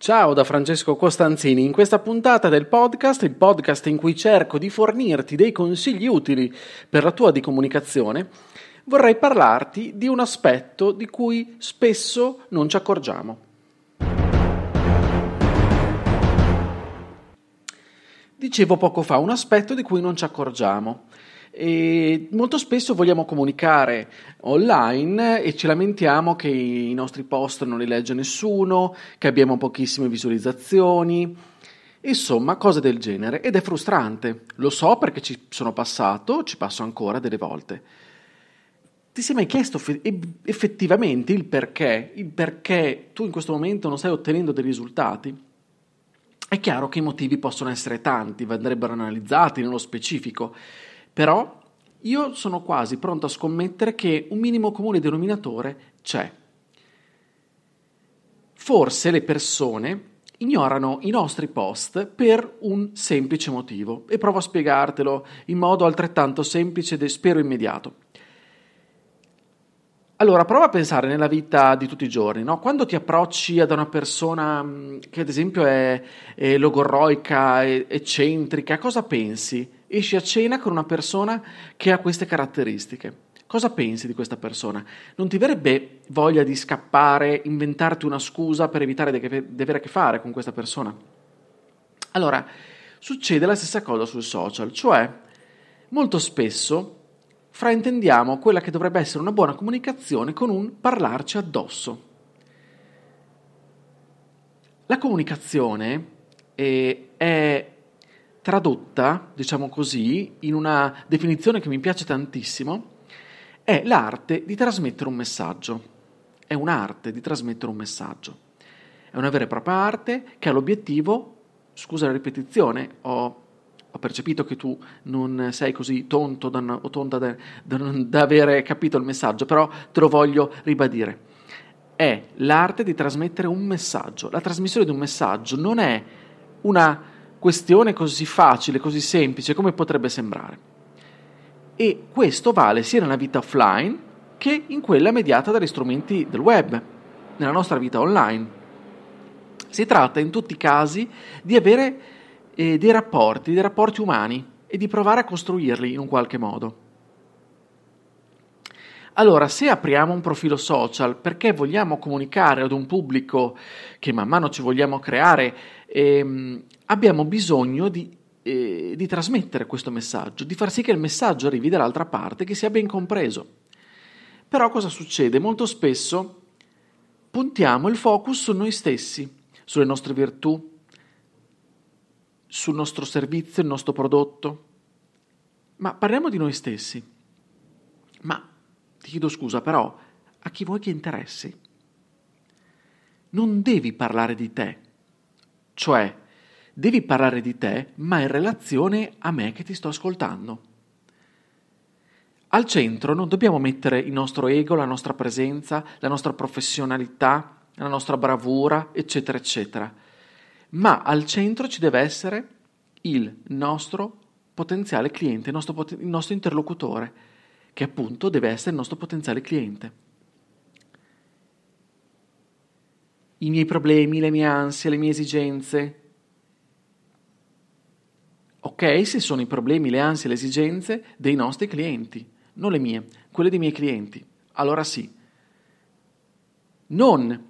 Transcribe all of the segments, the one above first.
Ciao da Francesco Costanzini, in questa puntata del podcast, il podcast in cui cerco di fornirti dei consigli utili per la tua di comunicazione, vorrei parlarti di un aspetto di cui spesso non ci accorgiamo. Dicevo poco fa un aspetto di cui non ci accorgiamo. E molto spesso vogliamo comunicare online e ci lamentiamo che i nostri post non li legge nessuno, che abbiamo pochissime visualizzazioni, insomma cose del genere ed è frustrante. Lo so perché ci sono passato, ci passo ancora delle volte. Ti sei mai chiesto effettivamente il perché, il perché tu in questo momento non stai ottenendo dei risultati? È chiaro che i motivi possono essere tanti, andrebbero analizzati nello specifico. Però io sono quasi pronto a scommettere che un minimo comune denominatore c'è. Forse le persone ignorano i nostri post per un semplice motivo e provo a spiegartelo in modo altrettanto semplice e spero immediato. Allora, prova a pensare nella vita di tutti i giorni, no? quando ti approcci ad una persona che ad esempio è, è logorroica, eccentrica, cosa pensi? Esci a cena con una persona che ha queste caratteristiche. Cosa pensi di questa persona? Non ti verrebbe voglia di scappare, inventarti una scusa per evitare di, avere a che fare con questa persona? Allora, succede la stessa cosa sul social, cioè molto spesso fraintendiamo quella che dovrebbe essere una buona comunicazione con un parlarci addosso. La comunicazione è, è tradotta, diciamo così, in una definizione che mi piace tantissimo, è l'arte di trasmettere un messaggio. È un'arte di trasmettere un messaggio. È una vera e propria arte che ha l'obiettivo, scusa la ripetizione, ho, ho percepito che tu non sei così tonto da, o tonta da, da, da avere capito il messaggio, però te lo voglio ribadire. È l'arte di trasmettere un messaggio. La trasmissione di un messaggio non è una questione così facile, così semplice come potrebbe sembrare. E questo vale sia nella vita offline che in quella mediata dagli strumenti del web, nella nostra vita online. Si tratta in tutti i casi di avere eh, dei rapporti, dei rapporti umani e di provare a costruirli in un qualche modo. Allora, se apriamo un profilo social perché vogliamo comunicare ad un pubblico che man mano ci vogliamo creare, ehm, abbiamo bisogno di, eh, di trasmettere questo messaggio, di far sì che il messaggio arrivi dall'altra parte, che sia ben compreso. Però cosa succede? Molto spesso puntiamo il focus su noi stessi, sulle nostre virtù, sul nostro servizio, il nostro prodotto. Ma parliamo di noi stessi. Ma ti chiedo scusa, però, a chi vuoi che interessi? Non devi parlare di te, cioè devi parlare di te, ma in relazione a me che ti sto ascoltando. Al centro non dobbiamo mettere il nostro ego, la nostra presenza, la nostra professionalità, la nostra bravura, eccetera, eccetera. Ma al centro ci deve essere il nostro potenziale cliente, il nostro, il nostro interlocutore, che appunto deve essere il nostro potenziale cliente. I miei problemi, le mie ansie, le mie esigenze. Ok, se sono i problemi, le ansie, le esigenze dei nostri clienti, non le mie, quelle dei miei clienti. Allora sì. Non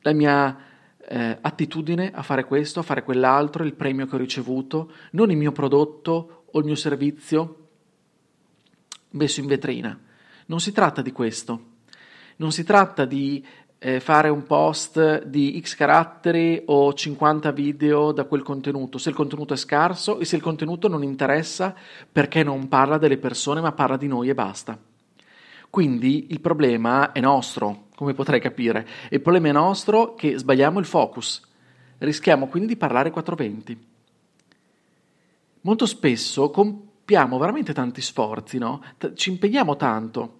la mia eh, attitudine a fare questo, a fare quell'altro, il premio che ho ricevuto, non il mio prodotto o il mio servizio messo in vetrina. Non si tratta di questo. Non si tratta di eh, fare un post di X caratteri o 50 video da quel contenuto, se il contenuto è scarso e se il contenuto non interessa perché non parla delle persone ma parla di noi e basta. Quindi il problema è nostro, come potrai capire. Il problema è nostro che sbagliamo il focus. Rischiamo quindi di parlare 420. Molto spesso com- compiamo veramente tanti sforzi, no? T- ci impegniamo tanto,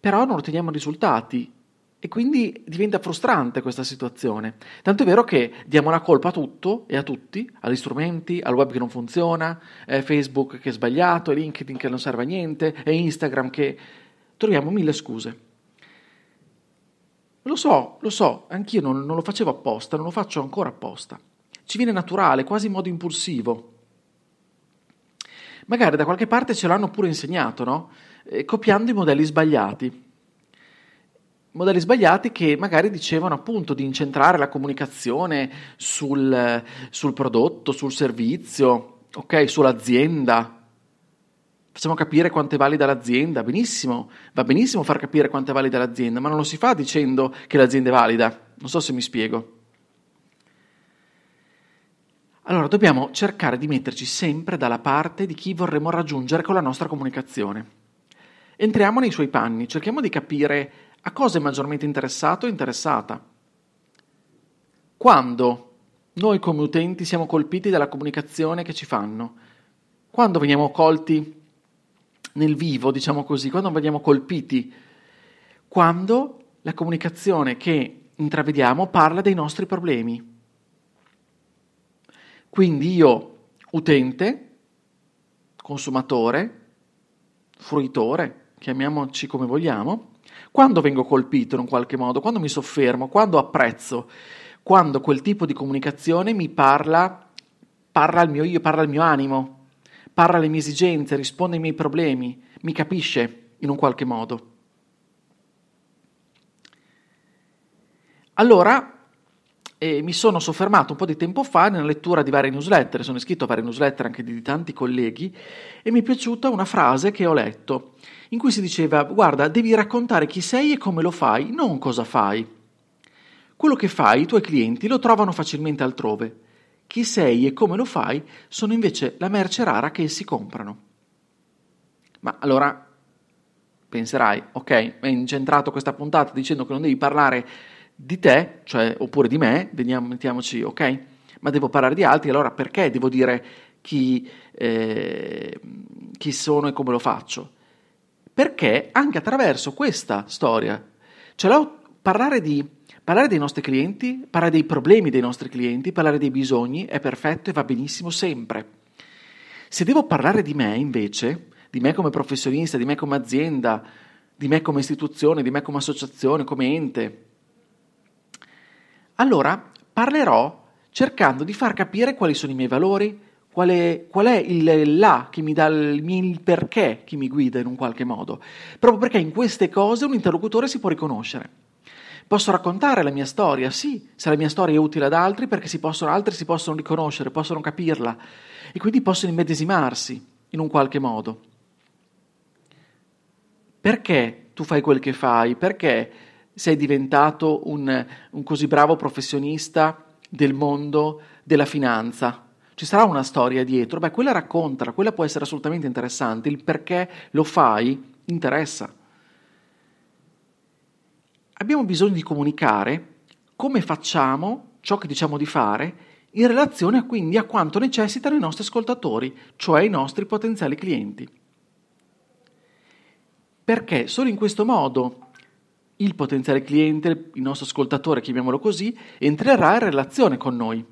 però non otteniamo risultati e quindi diventa frustrante questa situazione. Tanto è vero che diamo la colpa a tutto e a tutti, agli strumenti, al web che non funziona, è Facebook che è sbagliato, LinkedIn che non serve a niente, è Instagram che... troviamo mille scuse. Lo so, lo so, anch'io non, non lo facevo apposta, non lo faccio ancora apposta. Ci viene naturale, quasi in modo impulsivo. Magari da qualche parte ce l'hanno pure insegnato, no? Eh, copiando i modelli sbagliati modelli sbagliati che magari dicevano appunto di incentrare la comunicazione sul, sul prodotto, sul servizio, ok, sull'azienda. Facciamo capire quanto è valida l'azienda, benissimo, va benissimo far capire quanto è valida l'azienda, ma non lo si fa dicendo che l'azienda è valida. Non so se mi spiego. Allora dobbiamo cercare di metterci sempre dalla parte di chi vorremmo raggiungere con la nostra comunicazione. Entriamo nei suoi panni, cerchiamo di capire a cosa è maggiormente interessato o interessata? Quando noi come utenti siamo colpiti dalla comunicazione che ci fanno? Quando veniamo colti nel vivo, diciamo così, quando veniamo colpiti? Quando la comunicazione che intravediamo parla dei nostri problemi. Quindi io, utente, consumatore, fruitore, chiamiamoci come vogliamo, quando vengo colpito in un qualche modo, quando mi soffermo, quando apprezzo, quando quel tipo di comunicazione mi parla, parla al mio io, parla al mio animo, parla alle mie esigenze, risponde ai miei problemi, mi capisce in un qualche modo. Allora, eh, mi sono soffermato un po' di tempo fa nella lettura di varie newsletter, sono iscritto a varie newsletter anche di tanti colleghi e mi è piaciuta una frase che ho letto in cui si diceva guarda devi raccontare chi sei e come lo fai, non cosa fai. Quello che fai i tuoi clienti lo trovano facilmente altrove. Chi sei e come lo fai sono invece la merce rara che essi comprano. Ma allora penserai, ok, hai incentrato questa puntata dicendo che non devi parlare di te, cioè oppure di me, veniamo, mettiamoci, ok, ma devo parlare di altri, allora perché devo dire chi, eh, chi sono e come lo faccio? perché anche attraverso questa storia, cioè parlare, di, parlare dei nostri clienti, parlare dei problemi dei nostri clienti, parlare dei bisogni è perfetto e va benissimo sempre. Se devo parlare di me invece, di me come professionista, di me come azienda, di me come istituzione, di me come associazione, come ente, allora parlerò cercando di far capire quali sono i miei valori, Qual è, qual è il là che mi dà il, perché che mi guida in un qualche modo? Proprio perché in queste cose un interlocutore si può riconoscere. Posso raccontare la mia storia, sì, se la mia storia è utile ad altri perché si possono, altri si possono riconoscere, possono capirla e quindi possono immedesimarsi in un qualche modo. Perché tu fai quel che fai? Perché sei diventato un, un così bravo professionista del mondo della finanza? ci sarà una storia dietro, beh, quella raccontala, quella può essere assolutamente interessante, il perché lo fai interessa. Abbiamo bisogno di comunicare come facciamo ciò che diciamo di fare in relazione quindi a quanto necessitano i nostri ascoltatori, cioè i nostri potenziali clienti. Perché solo in questo modo il potenziale cliente, il nostro ascoltatore, chiamiamolo così, entrerà in relazione con noi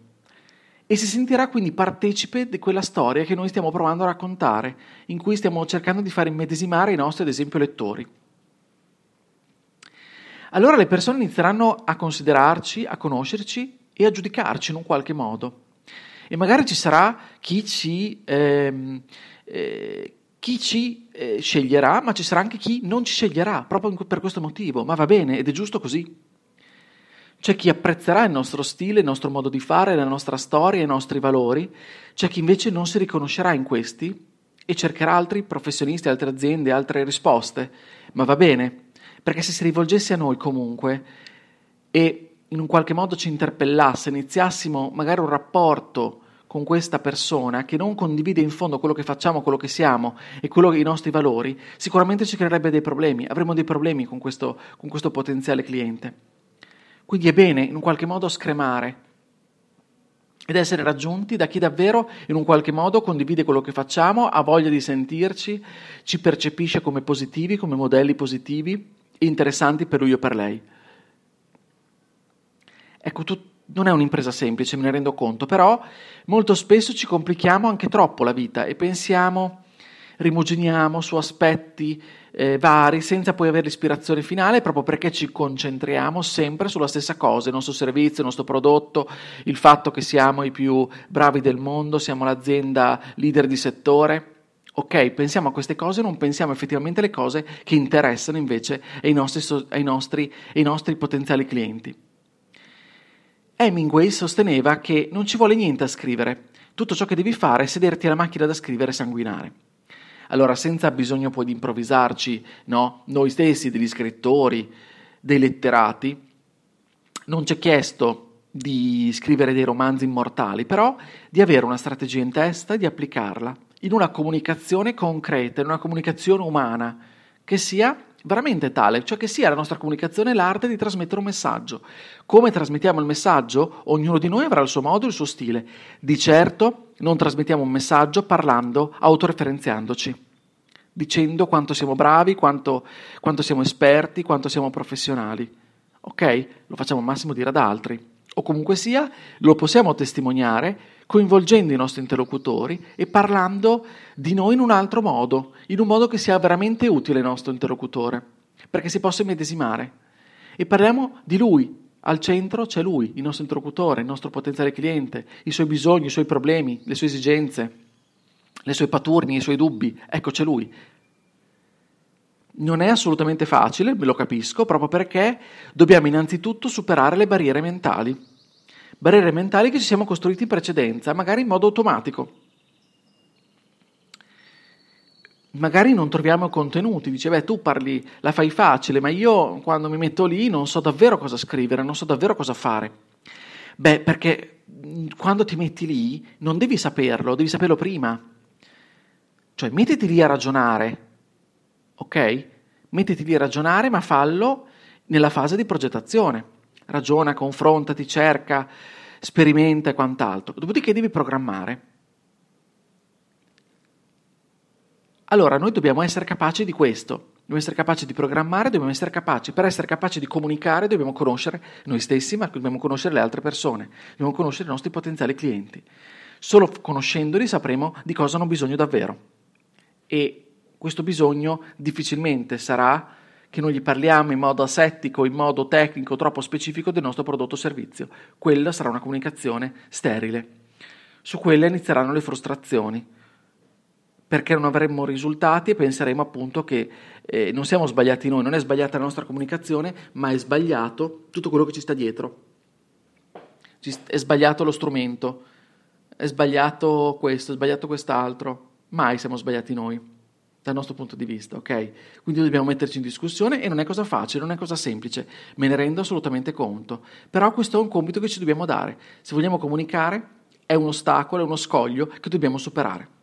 e si sentirà quindi partecipe di quella storia che noi stiamo provando a raccontare, in cui stiamo cercando di far immedesimare i nostri, ad esempio, lettori. Allora le persone inizieranno a considerarci, a conoscerci e a giudicarci in un qualche modo. E magari ci sarà chi ci, ehm, eh, chi ci eh, sceglierà, ma ci sarà anche chi non ci sceglierà, proprio per questo motivo. Ma va bene ed è giusto così. C'è chi apprezzerà il nostro stile, il nostro modo di fare, la nostra storia, i nostri valori, c'è chi invece non si riconoscerà in questi e cercherà altri professionisti, altre aziende, altre risposte. Ma va bene, perché se si rivolgesse a noi comunque e in un qualche modo ci interpellasse, iniziassimo magari un rapporto con questa persona che non condivide in fondo quello che facciamo, quello che siamo e quello, i nostri valori, sicuramente ci creerebbe dei problemi, avremo dei problemi con questo, con questo potenziale cliente. Quindi è bene in un qualche modo scremare ed essere raggiunti da chi davvero in un qualche modo condivide quello che facciamo, ha voglia di sentirci, ci percepisce come positivi, come modelli positivi interessanti per lui o per lei. Ecco, tu, non è un'impresa semplice, me ne rendo conto, però molto spesso ci complichiamo anche troppo la vita e pensiamo, rimuginiamo su aspetti eh, vari senza poi avere l'ispirazione finale proprio perché ci concentriamo sempre sulla stessa cosa, il nostro servizio, il nostro prodotto, il fatto che siamo i più bravi del mondo, siamo l'azienda leader di settore. Ok, pensiamo a queste cose, non pensiamo effettivamente alle cose che interessano invece ai nostri, ai nostri, ai nostri potenziali clienti. Hemingway sosteneva che non ci vuole niente a scrivere, tutto ciò che devi fare è sederti alla macchina da scrivere e sanguinare. Allora, senza bisogno poi di improvvisarci, no? noi stessi, degli scrittori, dei letterati, non ci è chiesto di scrivere dei romanzi immortali, però di avere una strategia in testa e di applicarla in una comunicazione concreta, in una comunicazione umana, che sia veramente tale, cioè che sia la nostra comunicazione l'arte di trasmettere un messaggio. Come trasmettiamo il messaggio? Ognuno di noi avrà il suo modo, e il suo stile. Di certo non trasmettiamo un messaggio parlando, autoreferenziandoci, dicendo quanto siamo bravi, quanto, quanto siamo esperti, quanto siamo professionali. Ok? Lo facciamo al massimo dire ad altri. O comunque sia, lo possiamo testimoniare coinvolgendo i nostri interlocutori e parlando di noi in un altro modo, in un modo che sia veramente utile al nostro interlocutore, perché si possa immedesimare. E parliamo di lui, al centro c'è lui, il nostro interlocutore, il nostro potenziale cliente, i suoi bisogni, i suoi problemi, le sue esigenze, le sue paturni, i suoi dubbi. Ecco, c'è lui. Non è assolutamente facile, ve lo capisco, proprio perché dobbiamo innanzitutto superare le barriere mentali. Barriere mentali che ci siamo costruiti in precedenza, magari in modo automatico magari non troviamo contenuti, dice beh tu parli, la fai facile, ma io quando mi metto lì non so davvero cosa scrivere, non so davvero cosa fare. Beh, perché quando ti metti lì non devi saperlo, devi saperlo prima. Cioè mettiti lì a ragionare, ok? Mettiti lì a ragionare, ma fallo nella fase di progettazione. Ragiona, confrontati, cerca, sperimenta e quant'altro. Dopodiché devi programmare. Allora noi dobbiamo essere capaci di questo, dobbiamo essere capaci di programmare, dobbiamo essere capaci, per essere capaci di comunicare dobbiamo conoscere noi stessi, ma dobbiamo conoscere le altre persone, dobbiamo conoscere i nostri potenziali clienti. Solo conoscendoli sapremo di cosa hanno bisogno davvero. E questo bisogno difficilmente sarà che noi gli parliamo in modo asettico, in modo tecnico, troppo specifico del nostro prodotto o servizio. Quella sarà una comunicazione sterile. Su quella inizieranno le frustrazioni perché non avremmo risultati e penseremo appunto che eh, non siamo sbagliati noi, non è sbagliata la nostra comunicazione, ma è sbagliato tutto quello che ci sta dietro. È sbagliato lo strumento, è sbagliato questo, è sbagliato quest'altro. Mai siamo sbagliati noi, dal nostro punto di vista, ok? Quindi dobbiamo metterci in discussione e non è cosa facile, non è cosa semplice, me ne rendo assolutamente conto. Però questo è un compito che ci dobbiamo dare. Se vogliamo comunicare, è un ostacolo, è uno scoglio che dobbiamo superare.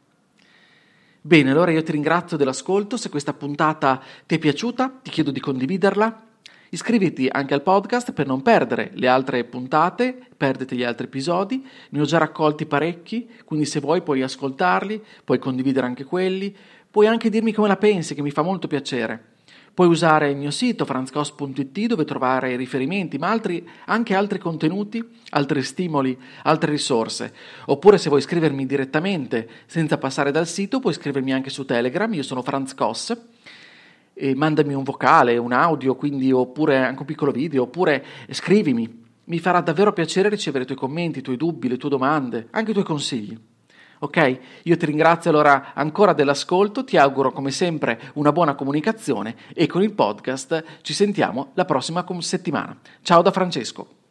Bene, allora io ti ringrazio dell'ascolto, se questa puntata ti è piaciuta ti chiedo di condividerla, iscriviti anche al podcast per non perdere le altre puntate, perdete gli altri episodi, ne ho già raccolti parecchi, quindi se vuoi puoi ascoltarli, puoi condividere anche quelli, puoi anche dirmi come la pensi, che mi fa molto piacere. Puoi usare il mio sito franzcos.it dove trovare riferimenti, ma altri, anche altri contenuti, altri stimoli, altre risorse. Oppure se vuoi scrivermi direttamente senza passare dal sito, puoi scrivermi anche su Telegram, io sono Franz Koss. E mandami un vocale, un audio, quindi, oppure anche un piccolo video, oppure scrivimi. Mi farà davvero piacere ricevere i tuoi commenti, i tuoi dubbi, le tue domande, anche i tuoi consigli. Ok? Io ti ringrazio allora ancora dell'ascolto, ti auguro come sempre una buona comunicazione e con il podcast ci sentiamo la prossima settimana. Ciao da Francesco.